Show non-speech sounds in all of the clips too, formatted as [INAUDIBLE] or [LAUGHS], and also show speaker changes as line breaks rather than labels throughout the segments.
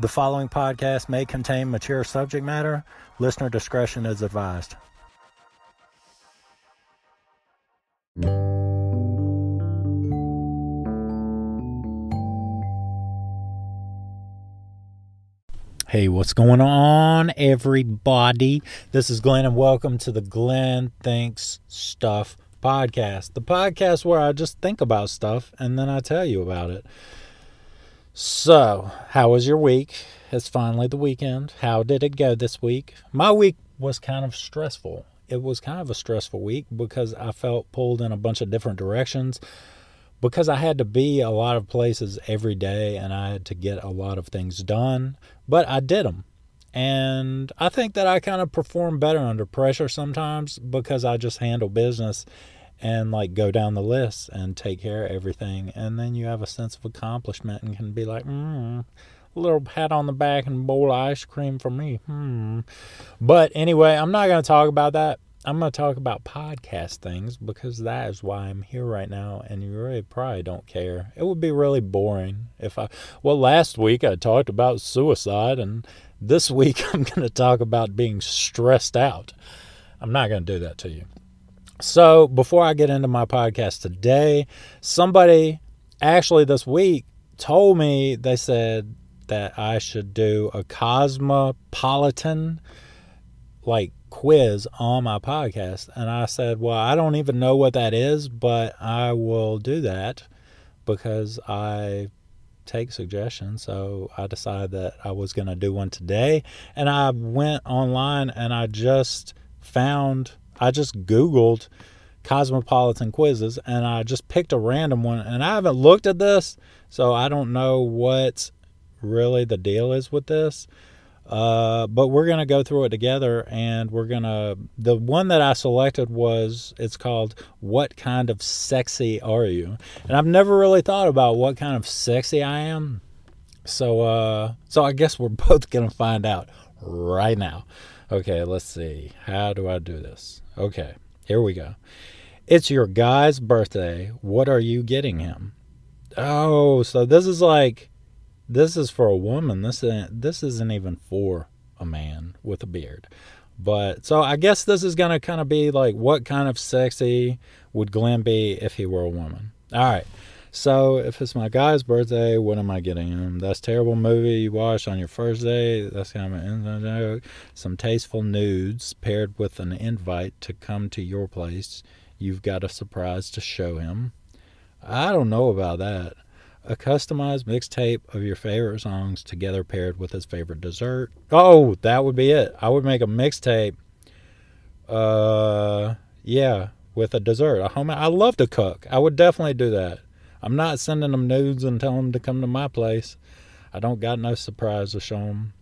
The following podcast may contain mature subject matter. Listener discretion is advised. Hey, what's going on, everybody? This is Glenn, and welcome to the Glenn Thinks Stuff podcast. The podcast where I just think about stuff and then I tell you about it. So, how was your week? It's finally the weekend. How did it go this week? My week was kind of stressful. It was kind of a stressful week because I felt pulled in a bunch of different directions because I had to be a lot of places every day and I had to get a lot of things done, but I did them. And I think that I kind of perform better under pressure sometimes because I just handle business and like go down the list and take care of everything. And then you have a sense of accomplishment and can be like, hmm, a little pat on the back and bowl of ice cream for me. Hmm. But anyway, I'm not going to talk about that. I'm going to talk about podcast things because that is why I'm here right now. And you really probably don't care. It would be really boring if I, well, last week I talked about suicide, and this [LAUGHS] week I'm going to talk about being stressed out. I'm not going to do that to you. So, before I get into my podcast today, somebody actually this week told me they said that I should do a cosmopolitan like quiz on my podcast. And I said, Well, I don't even know what that is, but I will do that because I take suggestions. So I decided that I was going to do one today. And I went online and I just found, I just Googled cosmopolitan quizzes and I just picked a random one. And I haven't looked at this, so I don't know what really the deal is with this. Uh, but we're going to go through it together and we're going to. The one that I selected was it's called What Kind of Sexy Are You? And I've never really thought about what kind of sexy I am. So, uh, so I guess we're [LAUGHS] both going to find out right now. Okay, let's see. How do I do this? Okay, here we go. It's your guy's birthday. What are you getting him? Oh, so this is like this is for a woman. This isn't, this isn't even for a man with a beard. But so I guess this is going to kind of be like what kind of sexy would Glenn be if he were a woman? All right. So if it's my guy's birthday, what am I getting him? That's terrible movie you watched on your first day. That's kind of an joke. Some tasteful nudes paired with an invite to come to your place. You've got a surprise to show him. I don't know about that a customized mixtape of your favorite songs together paired with his favorite dessert. Oh, that would be it. I would make a mixtape. Uh, yeah, with a dessert. A. I love to cook. I would definitely do that. I'm not sending them nudes and telling them to come to my place. I don't got no surprise to show them.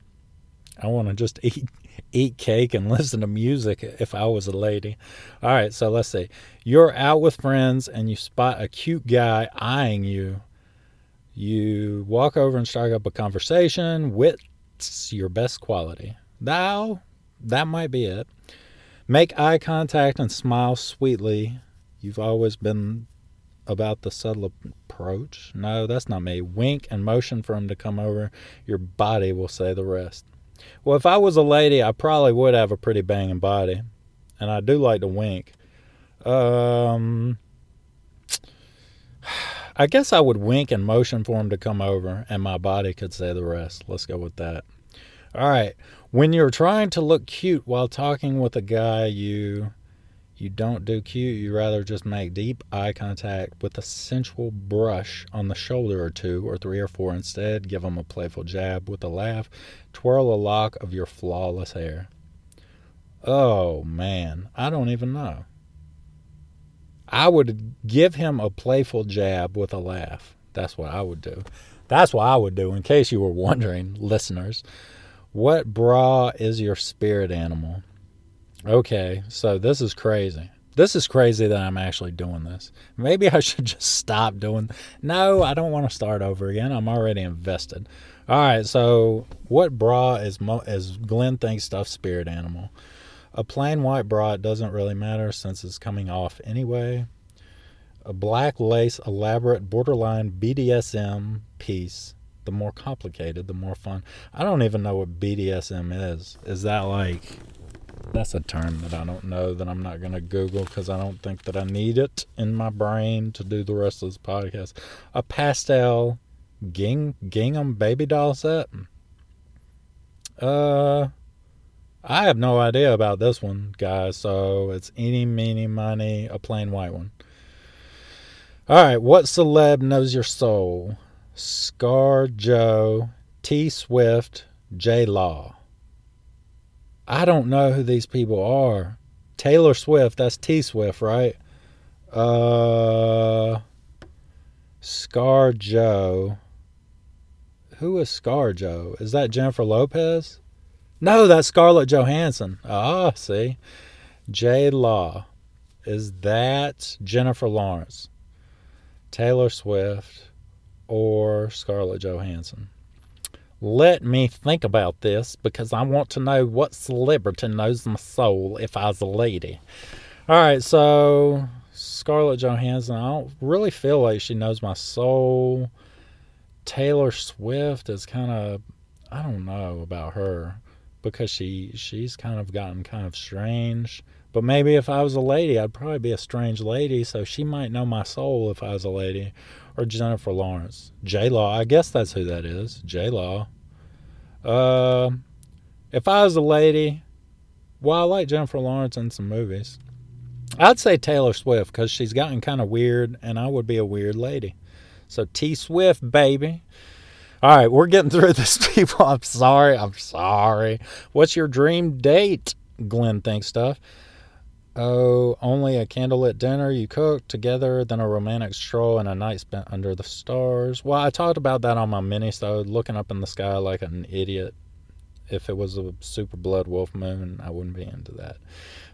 I want to just [LAUGHS] eat eat cake and [LAUGHS] listen to music if I was a lady. All right, so let's see. You're out with friends and you spot a cute guy eyeing you you walk over and strike up a conversation. Wit's your best quality. Thou, that might be it. Make eye contact and smile sweetly. You've always been about the subtle approach. No, that's not me. Wink and motion for him to come over. Your body will say the rest. Well, if I was a lady, I probably would have a pretty banging body. And I do like to wink. Um, I guess I would wink and motion for him to come over, and my body could say the rest. Let's go with that. All right. When you're trying to look cute while talking with a guy, you you don't do cute. You rather just make deep eye contact with a sensual brush on the shoulder or two or three or four instead. Give him a playful jab with a laugh. Twirl a lock of your flawless hair. Oh man, I don't even know. I would give him a playful jab with a laugh. That's what I would do. That's what I would do, in case you were wondering, [LAUGHS] listeners. What bra is your spirit animal? Okay, so this is crazy. This is crazy that I'm actually doing this. Maybe I should [LAUGHS] just stop doing. No, I don't want to start over again. I'm already invested. All right, so what bra is mo- is Glenn thinks stuff spirit animal? A plain white bra, it doesn't really matter since it's coming off anyway. A black lace, elaborate, borderline BDSM piece the more complicated, the more fun. I don't even know what BDSM is. Is that like that's a term that I don't know that I'm not going to Google because I don't think that I need it in my brain to do the rest of this podcast. A pastel ging gingham baby doll set. Uh, I have no idea about this one, guys. So it's any, meeny, money, a plain white one. All right, what celeb knows your soul? Scar Joe, T Swift, J Law. I don't know who these people are. Taylor Swift, that's T Swift, right? Uh Scar Joe. Who is Scar Joe? Is that Jennifer Lopez? No, that's Scarlett Johansson. Ah, see. J Law. Is that Jennifer Lawrence? Taylor Swift or Scarlett Johansson? Let me think about this because I want to know what celebrity knows my soul if I was a lady. All right, so Scarlett Johansson, I don't really feel like she knows my soul. Taylor Swift is kind of I don't know about her because she she's kind of gotten kind of strange. But maybe if I was a lady, I'd probably be a strange lady, so she might know my soul if I was a lady or Jennifer Lawrence. J Law, I guess that's who that is. J Law. Uh, if I was a lady, well, I like Jennifer Lawrence in some movies. I'd say Taylor Swift because she's gotten kind of weird, and I would be a weird lady. So T Swift, baby. All right, we're getting through this, [LAUGHS] people. I'm sorry. I'm sorry. What's your dream date? Glenn thinks stuff. Oh, only a candlelit dinner you cook together, then a romantic stroll and a night spent under the stars. Well, I talked about that on my mini so looking up in the sky like an idiot. If it was a super blood wolf moon, I wouldn't be into that.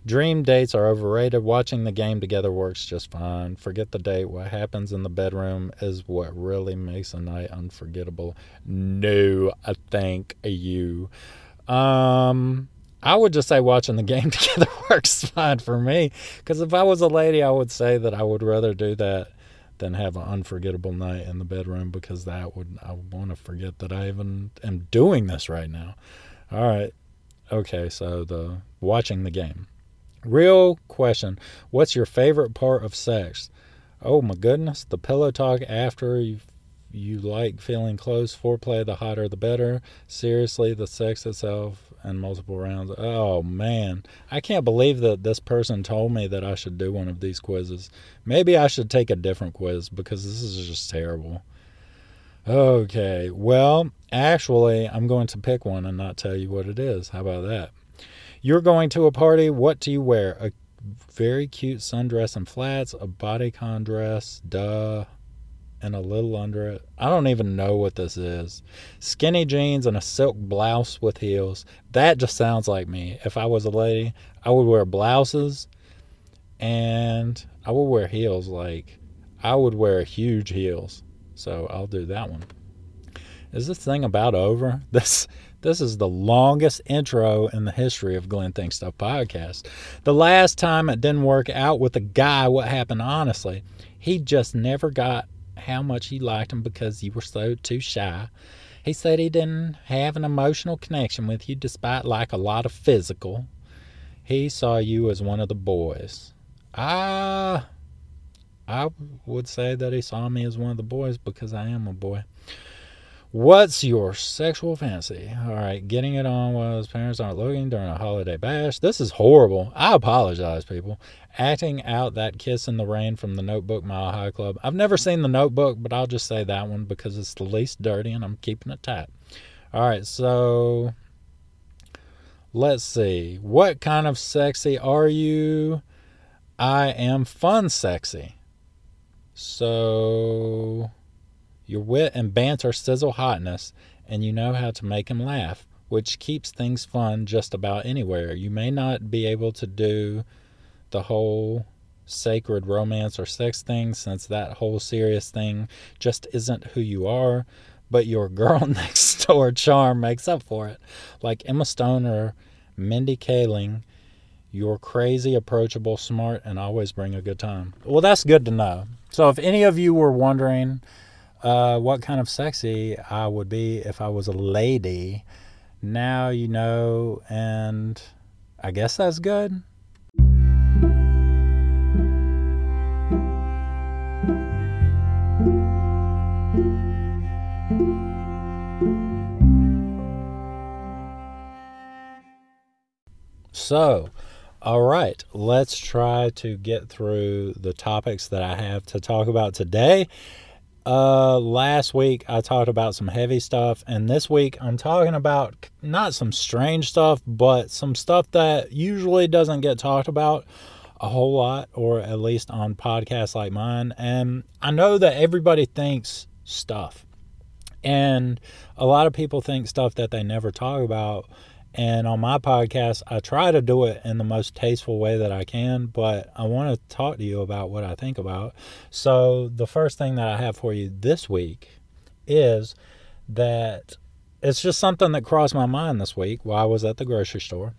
Dream dates are overrated. Watching the game together works just fine. Forget the date. What happens in the bedroom is what really makes a night unforgettable. No, I thank you. Um, I would just say watching the game [LAUGHS] together works fine for me. Because if I was a lady, I would say that I would rather do that than have an unforgettable night in the bedroom because that would I want to forget that I even am doing this right now. All right. Okay, so the watching the game. Real question. What's your favorite part of sex? Oh my goodness, the pillow talk after you've you like feeling close, foreplay, the hotter the better. Seriously, the sex itself and multiple rounds. Oh man, I can't believe that this person told me that I should do one of these quizzes. Maybe I should take a different quiz because this is just terrible. Okay, well, actually, I'm going to pick one and not tell you what it is. How about that? You're going to a party. What do you wear? A very cute sundress and flats, a bodycon dress, duh and a little under it. I don't even know what this is. Skinny jeans and a silk blouse with heels. That just sounds like me. If I was a lady, I would wear blouses and I would wear heels. Like, I would wear huge heels. So I'll do that one. Is this thing about over? [LAUGHS] This this is the longest intro in the history of Glenn Thinks Stuff podcast. The last time it didn't work out with a guy, what happened honestly? He just never got how much he liked him because you were so too shy. He said he didn't have an emotional connection with you despite like a lot of physical. He saw you as one of the boys. I I would say that he saw me as one of the boys because I am a boy. What's your sexual fantasy? All right, getting it on while his parents aren't looking during a holiday bash. This is horrible. I apologize, people. Acting out that kiss in the rain from the Notebook Mile High Club. I've never seen the Notebook, but I'll just say that one because it's the least dirty and I'm keeping it tight. All right, so let's see. What kind of sexy are you? I am fun sexy. So your wit and banter sizzle hotness, and you know how to make laugh, which keeps things fun just about anywhere. You may not be able to do the whole sacred romance or sex thing since that whole serious thing just isn't who you are, but your girl [LAUGHS] next door charm makes up for it. Like Emma Stone or Mindy Kaling, you're crazy, approachable, smart, and always bring a good time. Well, that's good to know. So if any of you were wondering, uh, what kind of sexy I would be if I was a lady. Now you know, and I guess that's good. So, all right, let's try to get through the topics that I have to talk about today. Uh, last week I talked about some heavy stuff, and this week I'm talking about not some strange stuff, but some stuff that usually doesn't get talked about a whole lot, or at least on podcasts like mine. And I know that everybody thinks stuff, and a lot of people think stuff that they never talk about and on my podcast, I try to do it in the most tasteful way that I can, but I want to talk to you about what I think about. So, the first thing that I have for you this week is that it's just something that crossed my mind this week while I was at the grocery store.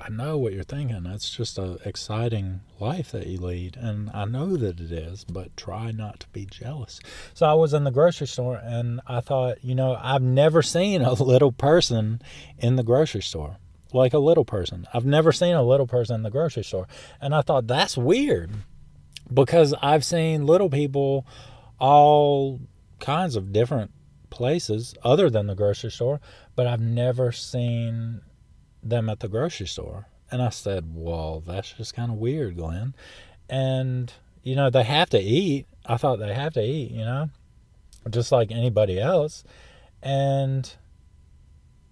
I know what you're thinking. It's just an exciting life that you lead. And I know that it is, but try not to be jealous. So I was in the grocery store and I thought, you know, I've never seen a [LAUGHS] little person in the grocery store. Like a little person. I've never seen a little person in the grocery store. And I thought, that's weird because I've seen little people all kinds of different places other than the grocery store, but I've never seen them at the grocery store. And I said, Well, that's just kind of weird, Glenn. And, you know, they have to eat. I thought they have to eat, you know, just like anybody else. And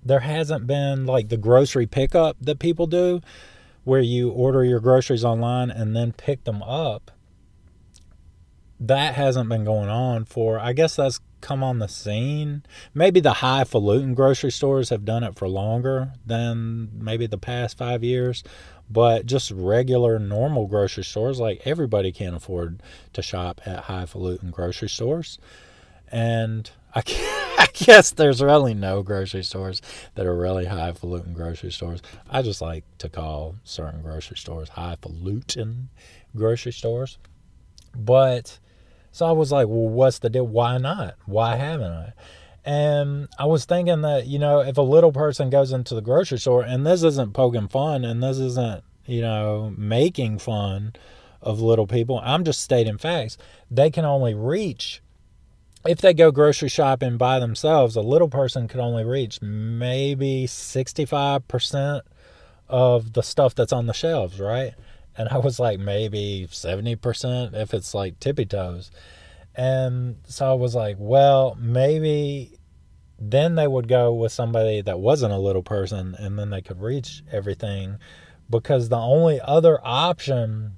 there hasn't been like the grocery pickup that people do where you order your groceries online and then pick them up. That hasn't been going on for, I guess that's come on the scene. Maybe the highfalutin grocery stores have done it for longer than maybe the past five years, but just regular, normal grocery stores, like everybody can afford to shop at highfalutin grocery stores. And I, [LAUGHS] I guess there's really no grocery stores that are really highfalutin grocery stores. I just like to call certain grocery stores highfalutin grocery stores. But so I was like, well, what's the deal? Why not? Why haven't I? And I was thinking that, you know, if a little person goes into the grocery store, and this isn't poking fun, and this isn't, you know, making fun of little people, I'm just stating facts. They can only reach, if they go grocery shopping by themselves, a little person could only reach maybe 65% of the stuff that's on the shelves, right? And I was like maybe 70% if it's like tippy toes. And so I was like, well, maybe then they would go with somebody that wasn't a little person and then they could reach everything because the only other option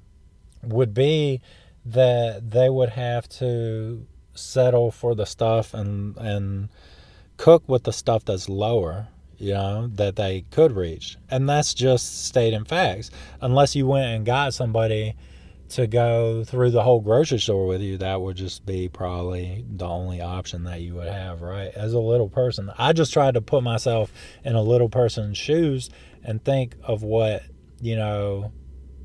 would be that they would have to settle for the stuff and and cook with the stuff that's lower you know, that they could reach. And that's just stating facts. Unless you went and got somebody to go through the whole grocery store with you, that would just be probably the only option that you would have, right? As a little person, I just tried to put myself in a little person's shoes and think of what, you know,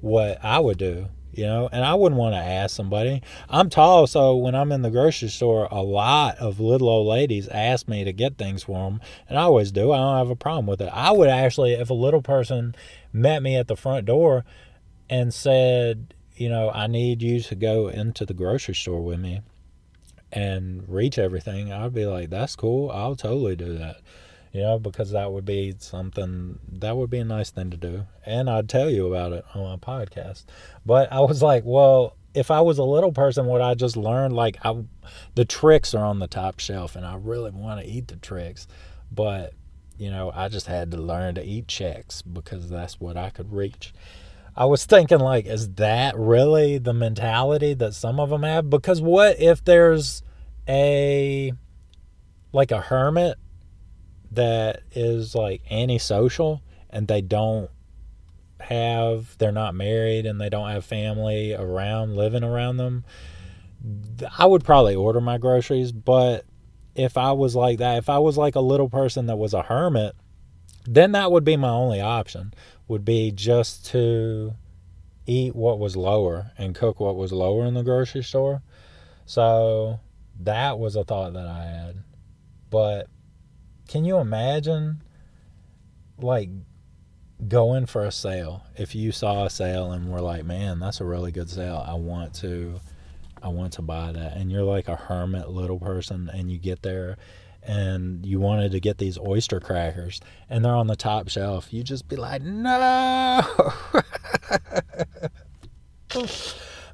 what I would do you know and i wouldn't want to ask somebody. I'm tall so when i'm in the grocery store a lot of little old ladies ask me to get things for them and i always do i don't have a problem with it. I would actually if a little person met me at the front door and said you know i need you to go into the grocery store with me and reach everything i'd be like that's cool i'll totally do that you know, because that would be something that would be a nice thing to do. And I'd tell you about it on my podcast. But I was like, well, if I was a little person, would I just learn like I, the Trix are on the top shelf and I really want to eat the Trix. But, you know, I just had to learn to eat Chex because that's what I could reach. I was thinking, like, is that really the mentality that some of them have? Because what if there's a, like a hermit that is like antisocial and they don't have they're not married and they don't have family around living around them i would probably order my groceries but if i was like that if i was like a little person that was a hermit then that would be my only option would be just to eat what was lower and cook what was lower in the grocery store so that was a thought that I had. But can you imagine like going for a sale? If you saw a sale and were like man that's a really good sale. I want to i want to buy that. And you're like a hermit little person and you get there and you wanted to get these oyster crackers and they're on the top shelf you just be like no. [LAUGHS]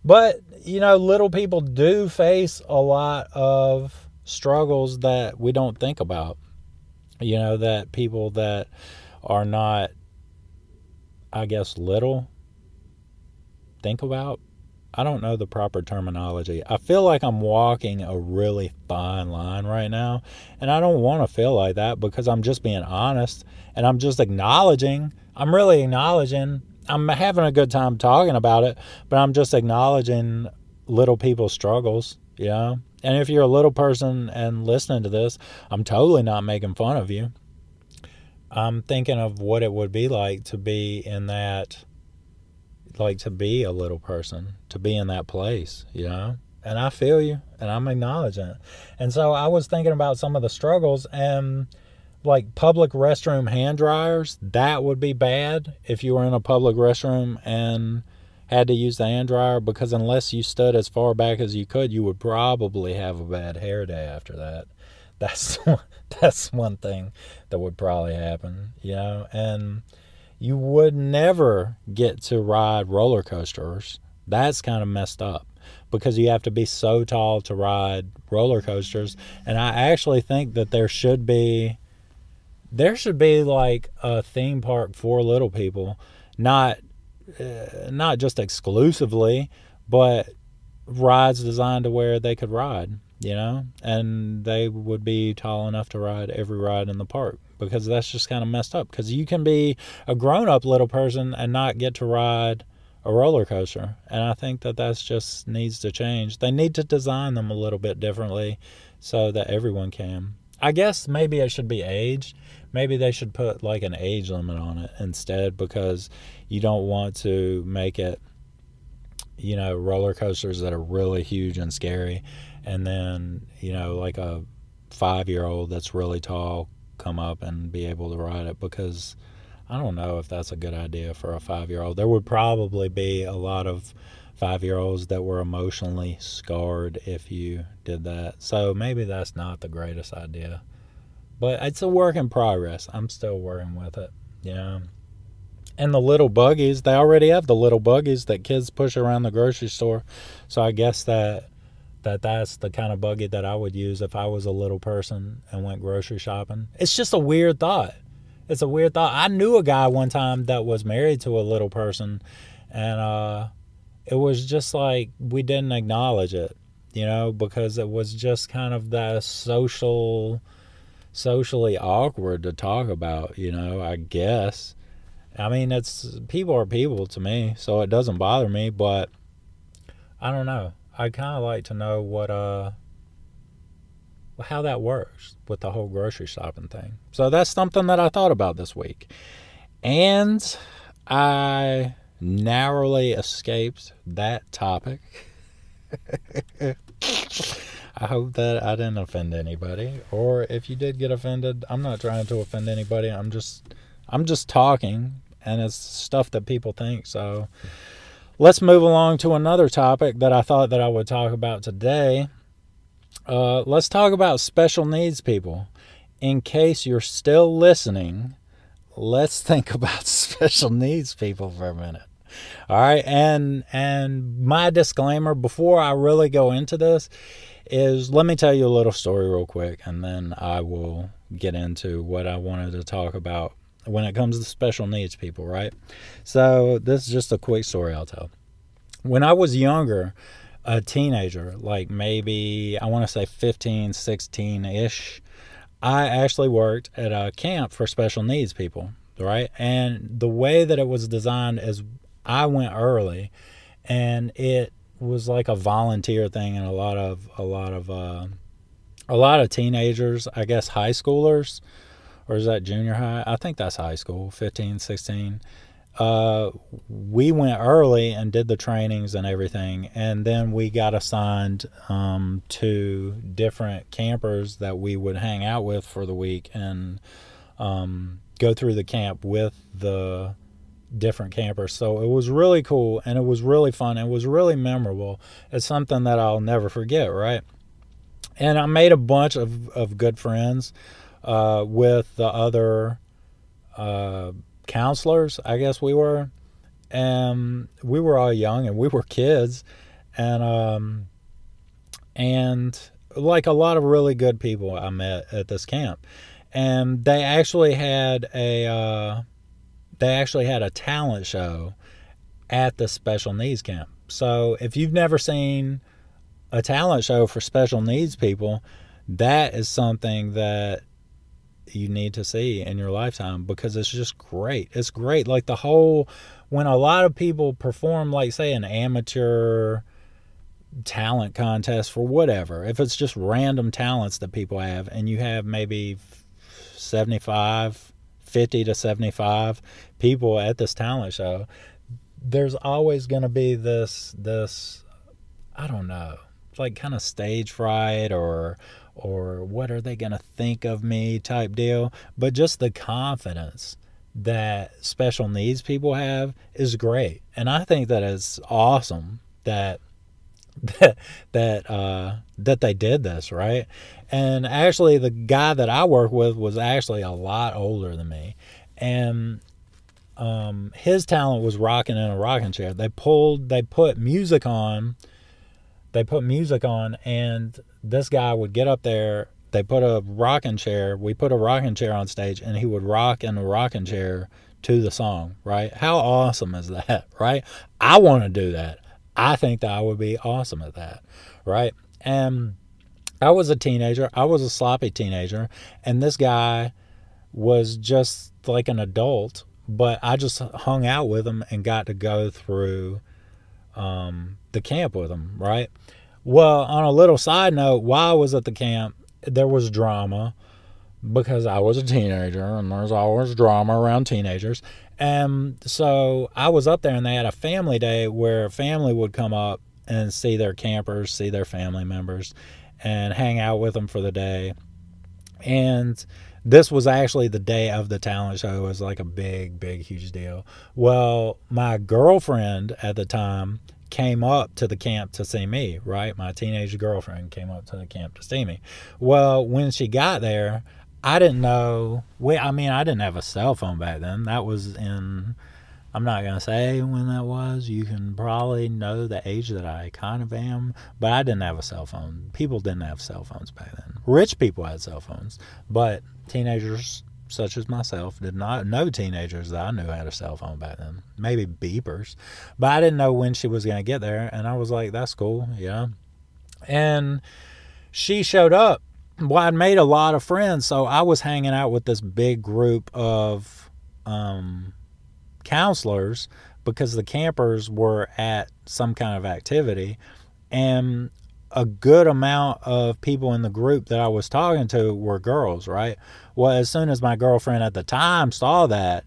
But you know little people do face a lot of struggles that we don't think about you know that people that are not I guess, little think about. I don't know the proper terminology. I feel like I'm walking a really fine line right now. And I don't want to feel like that because I'm just being honest and I'm just acknowledging. I'm really acknowledging. I'm having a good time talking about it, but I'm just acknowledging little people's struggles, know? And if you're a little person and listening to this, I'm totally not making fun of you. I'm thinking of what it would be like to be in that, like to be a little person, to be in that place, you know? And I feel you and I'm acknowledging it. And so I was thinking about some of the struggles and like public restroom hand dryers, that would be bad if you were in a public restroom and had to use the hand dryer because unless you stood as far back as you could, you would probably have a bad hair day after that. That's [LAUGHS] that's one thing that would probably happen, you know. And you would never get to ride roller coasters. That's kind of messed up because you have to be so tall to ride roller coasters. And I actually think that there should be there should be like a theme park for little people, not uh, not just exclusively, but rides designed to where they could ride you know, and they would be tall enough to ride every ride in the park because that's just kind of messed up. Because you can be a grown up little person and not get to ride a roller coaster, and I think that that's just needs to change. They need to design them a little bit differently so that everyone can. I guess maybe it should be age. Maybe they should put like an age limit on it instead because you don't want to make it, you know, roller coasters that are really huge and scary and then you know like a five year old that's really tall come up and be able to ride it because I don't know if that's a good idea for a five year old. There would probably be a lot of five year olds that were emotionally scarred if you did that. So maybe that's not the greatest idea. But it's a work in progress. I'm still working with it. Yeah. And the little buggies, they already have the little buggies that kids push around the grocery store. So I guess that that that's the kind of buggy that I would use if I was a little person and went grocery shopping. It's just a weird thought. It's a weird thought. I knew a guy one time that was married to a little person and uh it was just like we didn't acknowledge it, you know, because it was just kind of that social socially awkward to talk about, you know, I guess. I mean, it's people are people to me, so it doesn't bother me, but I don't know. I'd kind of like to know what uh how that works with the whole grocery shopping thing. So that's something that I thought about this week. And I narrowly escaped that topic. [LAUGHS] I hope that I didn't offend anybody or if you did get offended, I'm not trying to offend anybody. I'm just I'm just talking and it's stuff that people think. So let's move along to another topic that I thought that I would talk about today. Uh, let's talk about special needs people. In case you're still listening, let's [LAUGHS] think about [LAUGHS] special needs people for a minute. All right, and and my disclaimer before I really go into this is let me tell you a little story real quick, and then I will get into what I wanted to talk about when it comes to special needs people, right? So, this is just a quick story I'll tell. When I was younger, a teenager, like maybe I want to say 15, 16 ish, I actually worked at a camp for special needs people, right? And the way that it was designed is I went early and it was like a volunteer thing and a lot of a lot of uh, a lot of teenagers, I guess high schoolers or is that junior high? I think that's high school, 15, 16. uh, we went early and did the trainings and everything, and then we got assigned um, to different campers that we would hang out with for the week and um, go through the camp with the different campers. So it was really cool and it was really fun. And it was really memorable. It's something that I'll never forget, right? And I made a bunch of, of good friends uh, with the other uh, counselors, I guess we were. And we were all young and we were kids. And, um, and like a lot of really good people I met at this camp. And they actually had a, uh, they actually had a talent show at the special needs camp. So if you've never seen a talent show for special needs people, that is something that you need to see in your lifetime because it's just great. It's great. Like the whole when a lot of people perform like say an amateur talent contest for whatever, if it's just random talents that people have and you have maybe 75 50 to 75 people at this talent show, there's always going to be this this I don't know, like kind of stage fright or or what are they going to think of me type deal, but just the confidence that special needs people have is great. And I think that it's awesome that that that uh that they did this, right? And actually the guy that I work with was actually a lot older than me. And um, his talent was rocking in a rocking chair. They pulled, they put music on, they put music on, and this guy would get up there. They put a rocking chair. We put a rocking chair on stage, and he would rock in the rocking chair to the song. Right? How awesome is that? [LAUGHS] Right? I want to do that. I think that I would be awesome at that. Right? And I was a teenager. I was a sloppy teenager, and this guy was just like an adult. But I just hung out with him and got to go through um, the camp with him. Right? Well, on a little side note, while I was at the camp, there was drama because I was a teenager and there's always drama around teenagers. And so I was up there and they had a family day where family would come up and see their campers, see their family members, and hang out with them for the day. And this was actually the day of the talent show. It was like a big, big, huge deal. Well, my girlfriend at the time came up to the camp to see me, right? My teenage girlfriend came up to the camp to see me. Well, when she got there, I didn't know. We, I mean, I didn't have a cell phone back then. That was in. I'm not gonna say when that was. You can probably know the age that I kind of am, but I didn't have a cell phone. People didn't have cell phones back then. Rich people had cell phones, but teenagers such as myself, did not know teenagers that I knew had a cell phone back then. Maybe beepers, but I didn't know when she was to get there. And I was like, that's cool, yeah. And she showed up. Well, I'd made a lot of friends, so I was hanging out with this big group of um, counselors because the campers were at some kind of activity. And a good amount of people in the group that I was talking to were girls, right? Well, as soon as my girlfriend at the time saw that,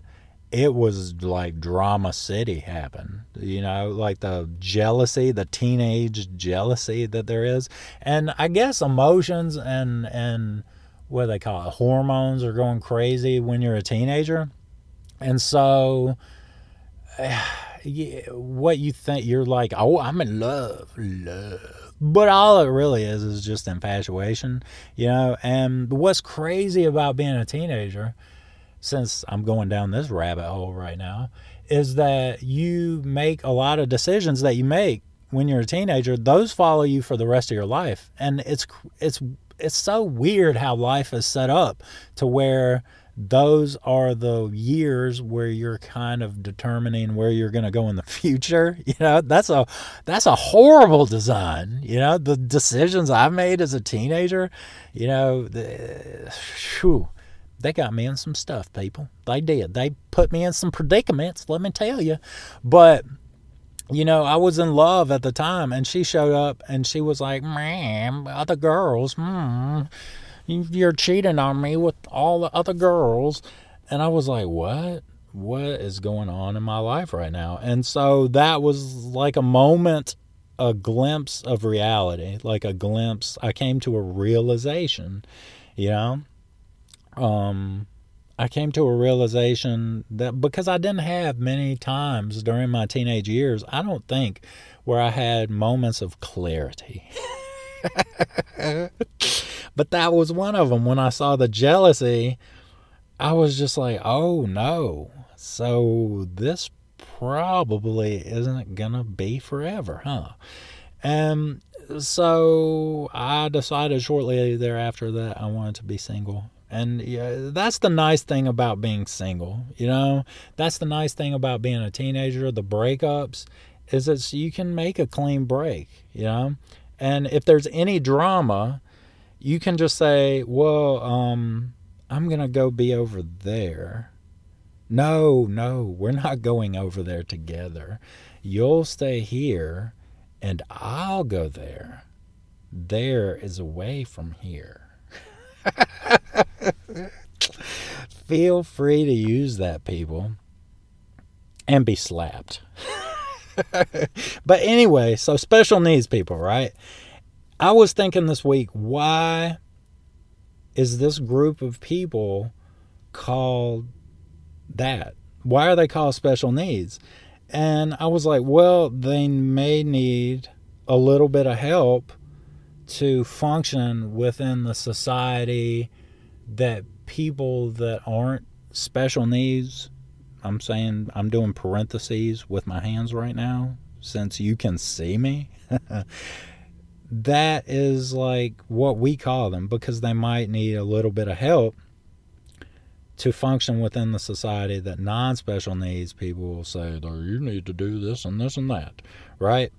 it was like drama city happened you know like the jealousy the teenage jealousy that there is. And i guess emotions and and what do they call it hormones are going crazy when you're a teenager. And so [SIGHS] yeah, what you think you're like oh i'm in love love. But all it really is is just infatuation, you know. And what's crazy about being a teenager, since I'm going down this rabbit hole right now, is that you make a lot of decisions that you make when you're a teenager. Those follow you for the rest of your life, and it's it's it's so weird how life is set up to where those are the years where you're kind of determining where you're going to go in the [LAUGHS] future. You know that's a that's a horrible design. You know the decisions i made as a teenager you know the, [SIGHS] whew, they got me in some stuff people they did they put me in some predicaments let me tell you but you know, I was in love at the time, and she showed up and she was like, "Ma'am, other girls, hmm, you're cheating on me with all the other girls. And I was like, what? what is going on in my life right now? And so that was like a moment, a glimpse of reality, like a glimpse. I came to a realization, you know? Um, I came to a realization that because I didn't have many times during my teenage years, I don't think where I had moments of clarity. [LAUGHS] but that was one of them. When I saw the jealousy, I was just like, oh no. So this probably isn't going to be forever, huh? And so I decided shortly thereafter that I wanted to be single. And yeah, that's the nice thing about being single, you know? That's the nice thing about being a teenager, the breakups, is that you can make a clean break, you know? And if there's any drama, you can just say, well, um, I'm to go be over there. No, no, we're not going over there together. You'll stay here and I'll go there. There is away from here. [LAUGHS] [LAUGHS] Feel free to use that, people, and be slapped. [LAUGHS] but anyway, so special needs people, right? I was thinking this week, why is this group of people called that? Why are they called special needs? And I was like, well, they may need a little bit of help to function within the society that people that aren't special needs I'm saying I'm doing parentheses with my hands right now since you can see me. [LAUGHS] that is like what we call them because they might need a little bit of help to function within the society that non special needs people will say, you need to do this and this and that, right?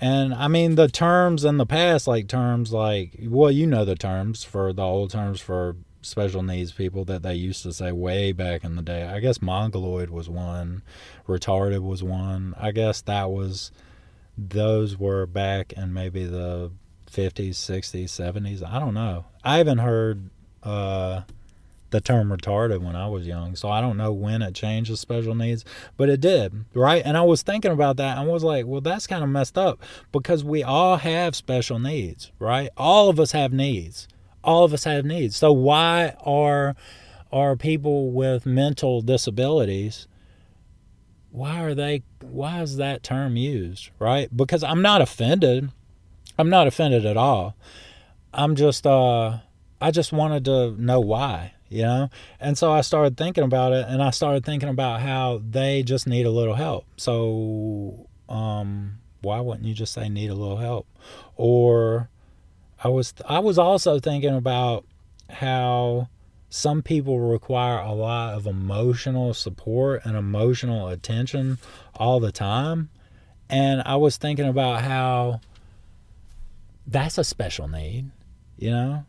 And I mean, the terms in the past, like terms like, well, you know the terms for the old terms for special needs people that they used to say way back in the day. I guess mongoloid was one, retarded was one. I guess that was those were back in maybe the 50s, 60s, 70s. I don't know. I haven't heard uh, the term retarded when I was young, so I don't know when it changed to special needs, but it did, right? And I was thinking about that and was like, well, that's kind of messed up because we all have special needs, right? All of us have needs all of us have needs. So why are are people with mental disabilities why are they why is that term used, right? Because I'm not offended. I'm not offended at all. I'm just uh I just wanted to know why, you know? And so I started thinking about it and I started thinking about how they just need a little help. So um why wouldn't you just say need a little help? Or I was I was also thinking about how some people require a lot of emotional support and emotional attention all the time. And I was thinking about how that's a special need, you know?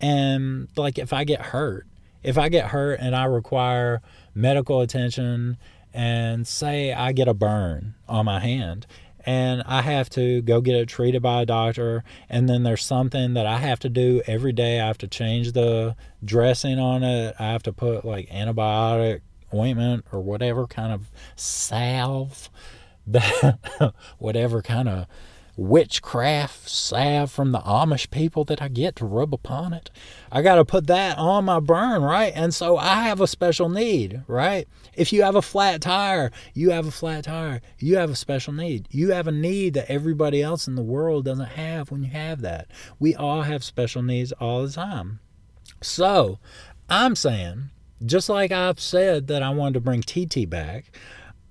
And like if I get hurt, if I get hurt and I require medical attention and say I get a burn on my hand and I have to go get it treated by a doctor. And then there's something that I have to do every day. I have to change the dressing on it. I have to put like antibiotic ointment or whatever kind of salve that [LAUGHS] whatever kind of witchcraft salve from the Amish people that I get to rub upon it. I got to put that on my burn, right? And so I have a special need, right? If you have a flat tire, you have a flat tire. You have a special need. You have a need that everybody else in the world doesn't have when you have that. We all have special needs all the time. So I'm saying, just like I've said that I wanted to bring TT back,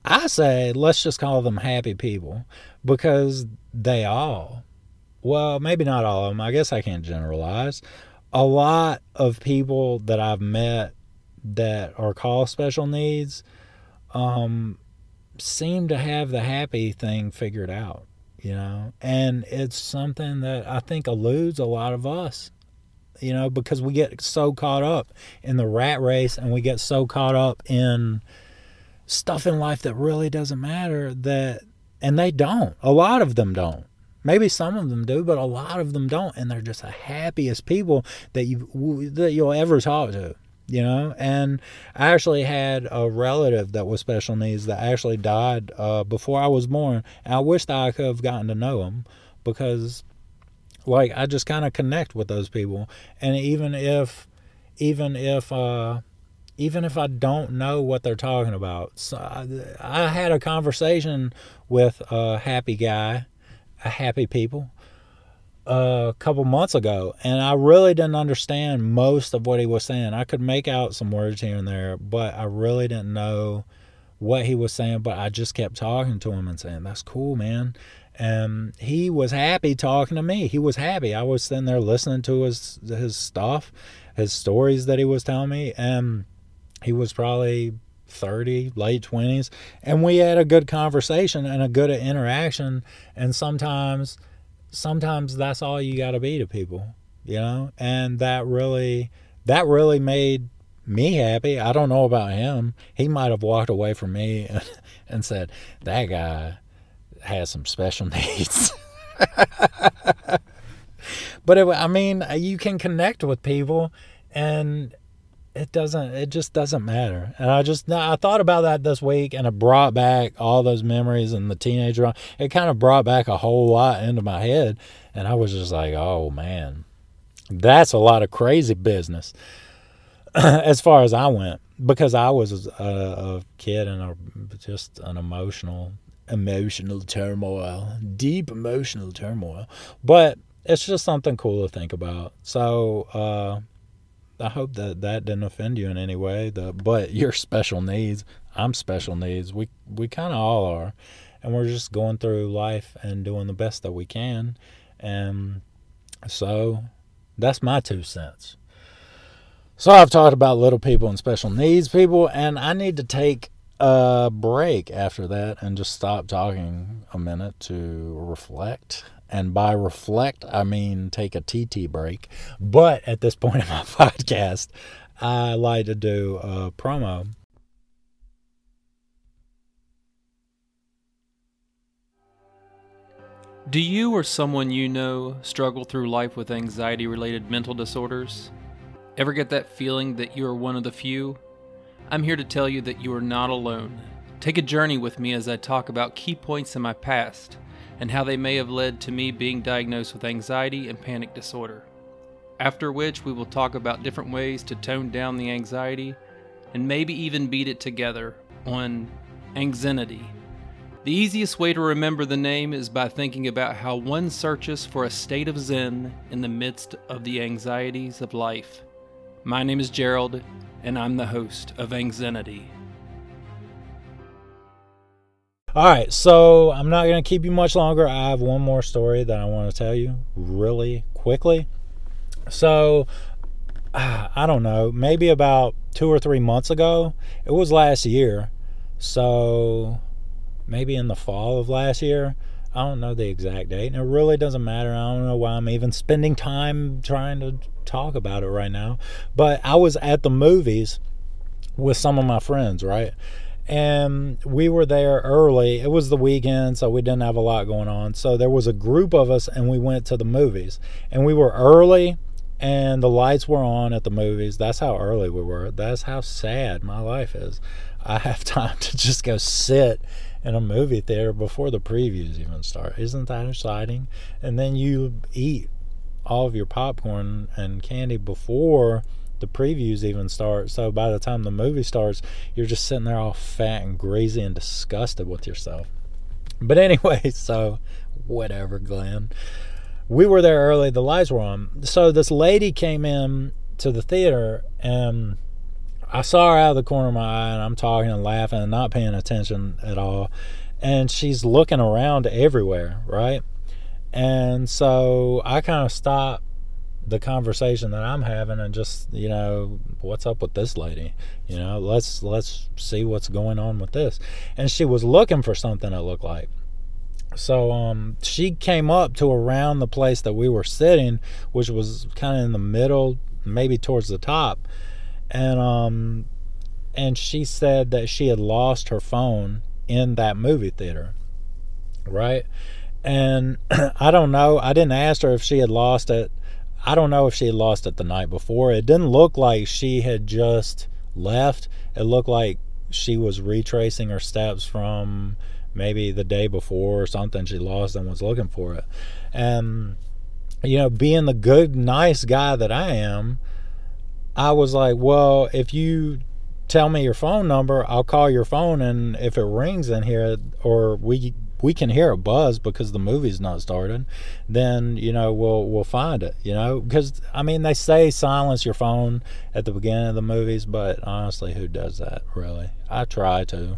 I say let's just call them happy people because they all, well, maybe not all of them, I guess I can't generalize. A lot of people that I've met that are called special needs um, seem to have the happy thing figured out, you know, and it's something that I think eludes a lot of us you know, because we get so caught up in the rat race and we get so caught up in stuff in life that really doesn't matter that and they don't. A lot of them don't. Maybe some of them do but a lot of them don't and they're just the happiest people that you that you'll ever talk to you know? And i actually had a relative that was special needs that actually died uh, before i was born and i wish that i could have gotten to know him because like i just kind of connect with those people. And even if even if uh even if I don't know what they're talking about. So I, I had a conversation with a happy guy, a happy people, a couple months ago, and I really didn't understand most of what he was saying. I could make out some words here and there, but I really didn't know what he was saying. But I just kept talking to him and saying, "That's cool, man." And he was happy talking to me. He was happy. I was sitting there listening to his his stuff, his stories that he was telling me, and he was probably 30, late 20s, and we had a good conversation and a good interaction. And sometimes, sometimes that's all you got to be to people, you know? And that really, that really made me happy. I don't know about him. He might have walked away from me [LAUGHS] and, said, that guy has some special [LAUGHS] needs. [LAUGHS] but it, I mean, you can connect with people and it doesn't it just doesn't matter. And i just i thought about that this week and it brought back all those memories and the teenager it kind of brought back a whole lot into my head and i was just like oh man that's a lot of crazy business. [CLEARS THROAT] As far as i went because i was a, a kid and a, just an emotional emotional turmoil deep emotional turmoil. But it's just something cool to think about. So uh I hope that that didn't offend you in any way. The, but you're special needs. I'm special needs. We we kind of all are, and we're just going through life and doing the best that we can. And so, that's my two cents. So I've talked about little people and special needs people, and I need to take a break after that and just stop talking a minute to reflect and by reflect, I mean take a TT break. But at this point in my [LAUGHS] podcast, I like to do a promo.
Do you or someone you know struggle through life with anxiety related mental disorders? Ever get that feeling that you are one of the few? I'm here to tell you that you are not alone. Take a journey with me as I talk about key points in my past and how they may have led to me being diagnosed with anxiety and panic disorder. After which, we will talk about different ways to tone down the anxiety and maybe even beat it together on anxiety. The easiest way to remember the name is by thinking about how one searches for a state of zen in the midst of the anxieties of life. My name is Gerald, and I'm the host of Anxiety.
All right, so I'm not going to keep you much longer. I have one more story that I want to tell you really quickly. So, [SIGHS] I don't know, maybe about two or three months ago, it was last year. So, maybe in the fall of last year. I don't know the exact date, and it really doesn't matter. I don't know why I'm even spending time trying to talk about it right now. But I was at the movies with some of my friends, right? And we were there early. It was the weekend, so we didn't have a lot going on. So there was a group of us, and we went to the movies. And we were early, and the lights were on at the movies. That's how early we were. That's how sad my life is. I have [LAUGHS] time to just go sit in a movie theater before the previews even start. Isn't that exciting? And then you eat all of your popcorn and candy before the previews even start. So by the time the movie starts, you're just sitting there all fat and greasy and disgusted with yourself. But anyway, [LAUGHS] so whatever, Glenn. We were there early, the lights were on. So this lady came in to the theater and I saw her out of the corner of my eye and I'm talking and laughing and not paying attention at all. And she's looking around everywhere, right? And so I kind of stopped the conversation that I'm having and just you know what's up with this lady? You know let's let's see what's going on with this. And she was looking for something that looked like. So um she came up to around the place that we were sitting which was kind of in the middle maybe towards the top. And um and she said that she had lost her phone in that movie theater right? And [CLEARS THROAT] I don't know I didn't ask her if she had lost it I don't know if she lost it the night before. It didn't look like she had just left. It looked like she was retracing her steps from maybe the day before or something. She lost and was looking for it. And, you know, being the good, nice guy that I am, I was like, well, if you tell me your phone number, I'll call your phone, and if it rings in here, or we we can hear a buzz because the movie's not started, then you know we'll we'll find it. You know, because I mean they say silence your phone at the beginning of the movies, but honestly, who does that really? I try to,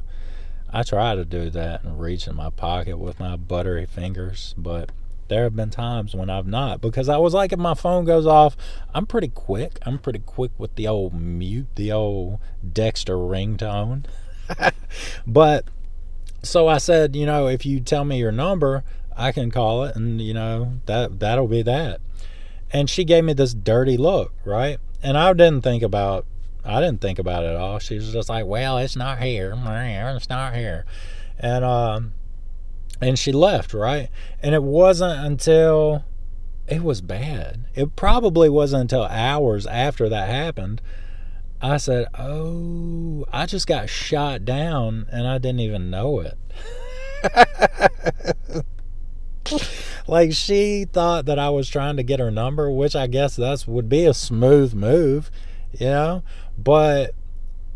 I try to do that and reach in my pocket with my buttery fingers, but there have been times when I've not because I was like, if my phone goes off, I'm pretty quick. I'm pretty quick with the old mute, the old Dexter ringtone. [LAUGHS] but so I said, you know, if you tell me your number, I can call it, and you know that that'll be that. And she gave me this dirty look, right? And I didn't think about, I didn't think about it at all. She was just like, well, it's not here, it's not here, and um and she left, right? And it wasn't until it was bad. It probably wasn't until hours after that happened. I said, Oh, I just got shot down and I didn't even know it. [LAUGHS] like she thought that I was trying to get her number, which I guess that's would be a smooth move, you know? But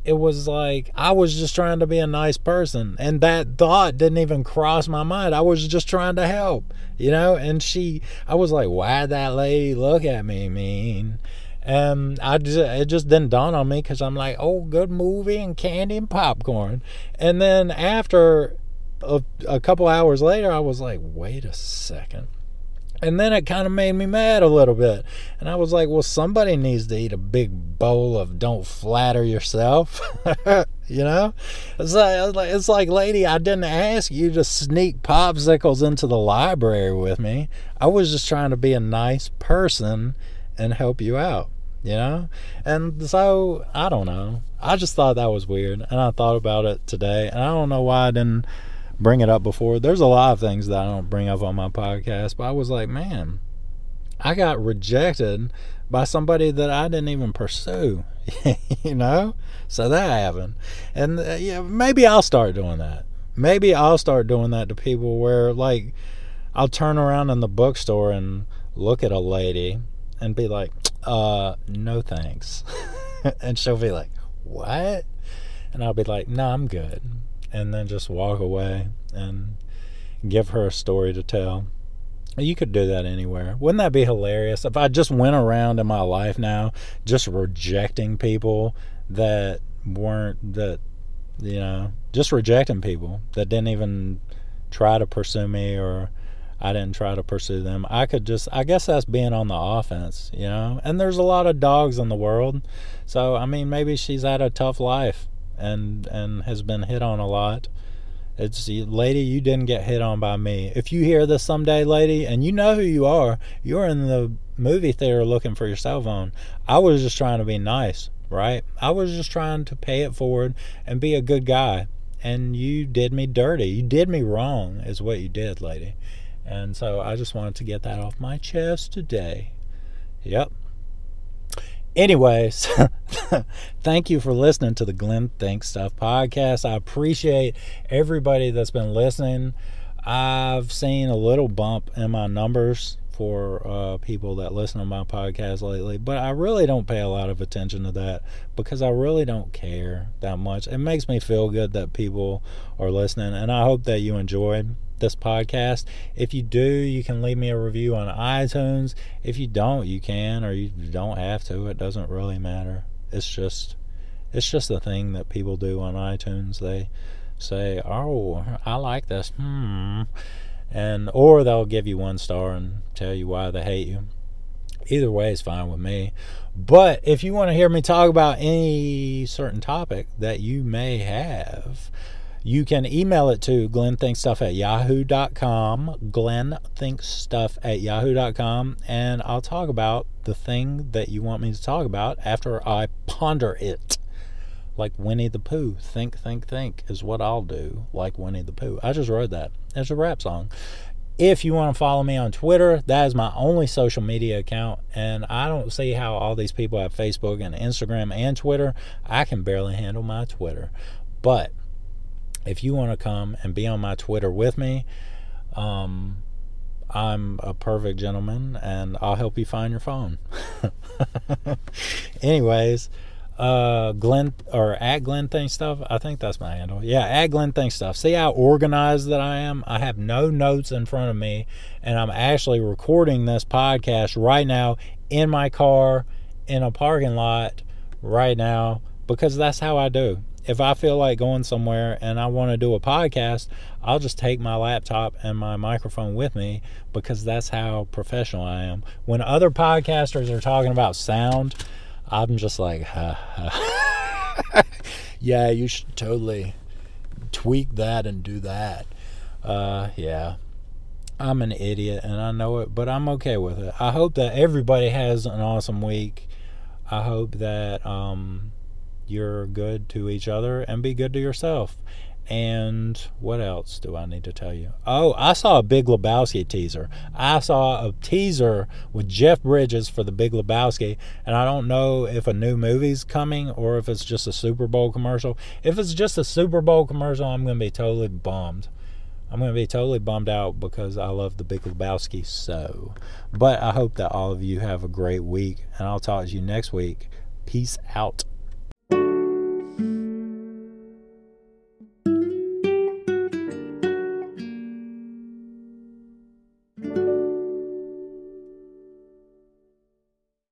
it was like I was just trying to be a nice person and that thought didn't even cross my mind. I was just trying to help, you know? And she I was like, "Why that lady look at me mean?" And I just it just didn't dawn on me cuz I'm like, "Oh, good movie and candy and popcorn." And then after a, a couple hours later, I was like, "Wait a second and then it kind of made me mad a little bit. And I was like, well, somebody needs to eat a big bowl of don't flatter yourself. [LAUGHS] you know? It's like, it's like, lady, I didn't ask you to sneak popsicles into the library with me. I was just trying to be a nice person and help you out, you know? And so, I don't know. I just thought that was weird. And I thought about it today. And I don't know why I didn't bring it up before. There's a lot of things that I don't bring up on my podcast, but I was like, man, I got rejected by somebody that I didn't even pursue, [LAUGHS] you know? So that happened. And uh, yeah, maybe I'll start doing that. Maybe I'll start doing that to people where, like, I'll turn around in the bookstore and look at a lady and be like, uh, no thanks. [LAUGHS] and she'll be like, what? And I'll be like, no, I'm good and then just walk away and give her a story to tell. You could do that anywhere. Wouldn't that be hilarious if I just went around in my life now just rejecting people that weren't that you know, just rejecting people that didn't even try to pursue me or I didn't try to pursue them. I could just I guess that's being on the offense, you know. And there's a lot of dogs in the world. So I mean maybe she's had a tough life and and has been hit on a lot. It's lady, you didn't get hit on by me. If you hear this someday, lady, and you know who you are, you're in the movie theater looking for your cell phone. I was just trying to be nice, right? I was just trying to pay it forward and be a good guy. And you did me dirty. You did me wrong, is what you did, lady. And so I just wanted to get that off my chest today. Yep, anyways, [LAUGHS] thank you for listening to the Glenn Think Stuff podcast. I appreciate everybody that's been listening. I've seen a little bump in my numbers for uh, people that listen to my podcast lately, but I really don't pay a lot of attention to that because I really don't care that much. It makes me feel good that people are listening, and I hope that you enjoyed this podcast. If you do, you can leave me a review on iTunes. If you don't, you can or you don't have to. It doesn't really matter. It's just it's just a thing that people do on iTunes. They say, "Oh, I like this." Hmm. And or they'll give you one star and tell you why they hate you. Either way is fine with me. But if you want to hear me talk about any certain topic that you may have, you can email it to glenthinkstuff at yahoo.com, glenthinkstuff at yahoo.com, and I'll talk about the thing that you want me to talk about after I ponder it. Like Winnie the Pooh. Think, think, think is what I'll do, like Winnie the Pooh. I just wrote that. It's a rap song. If you want to follow me on Twitter, that is my only social media account. And I don't see how all these people have Facebook and Instagram and Twitter. I can barely handle my Twitter. But if you want to come and be on my Twitter with me, um, I'm a perfect gentleman and I'll help you find your phone. [LAUGHS] Anyways, uh Glenn or at Glenn Think Stuff. I think that's my handle. Yeah, at Glenn Think Stuff. See how organized that I am? I have no notes in front of me, and I'm actually recording this podcast right now in my car in a parking lot right now because that's how I do. If I feel like going somewhere and I want to do a podcast, I'll just take my laptop and my microphone with me because that's how professional I am. When other podcasters are talking about sound, I'm just like, ha, [LAUGHS] ha. yeah, you should totally tweak that and do that. Uh, yeah. I'm an idiot and I know it, but I'm okay with it. I hope that everybody has an awesome week. I hope that um, you're good to each other and be good to yourself. And what else do I need to tell you? Oh, I saw a Big Lebowski teaser. I saw a teaser with Jeff Bridges for the Big Lebowski, and I don't know if a new movie's coming or if it's just a Super Bowl commercial. If it's just a Super Bowl commercial, I'm going to be totally bummed. I'm going to be totally bummed out because I love the Big Lebowski so. But I hope that all of you have a great week, and I'll talk to you next week. Peace out.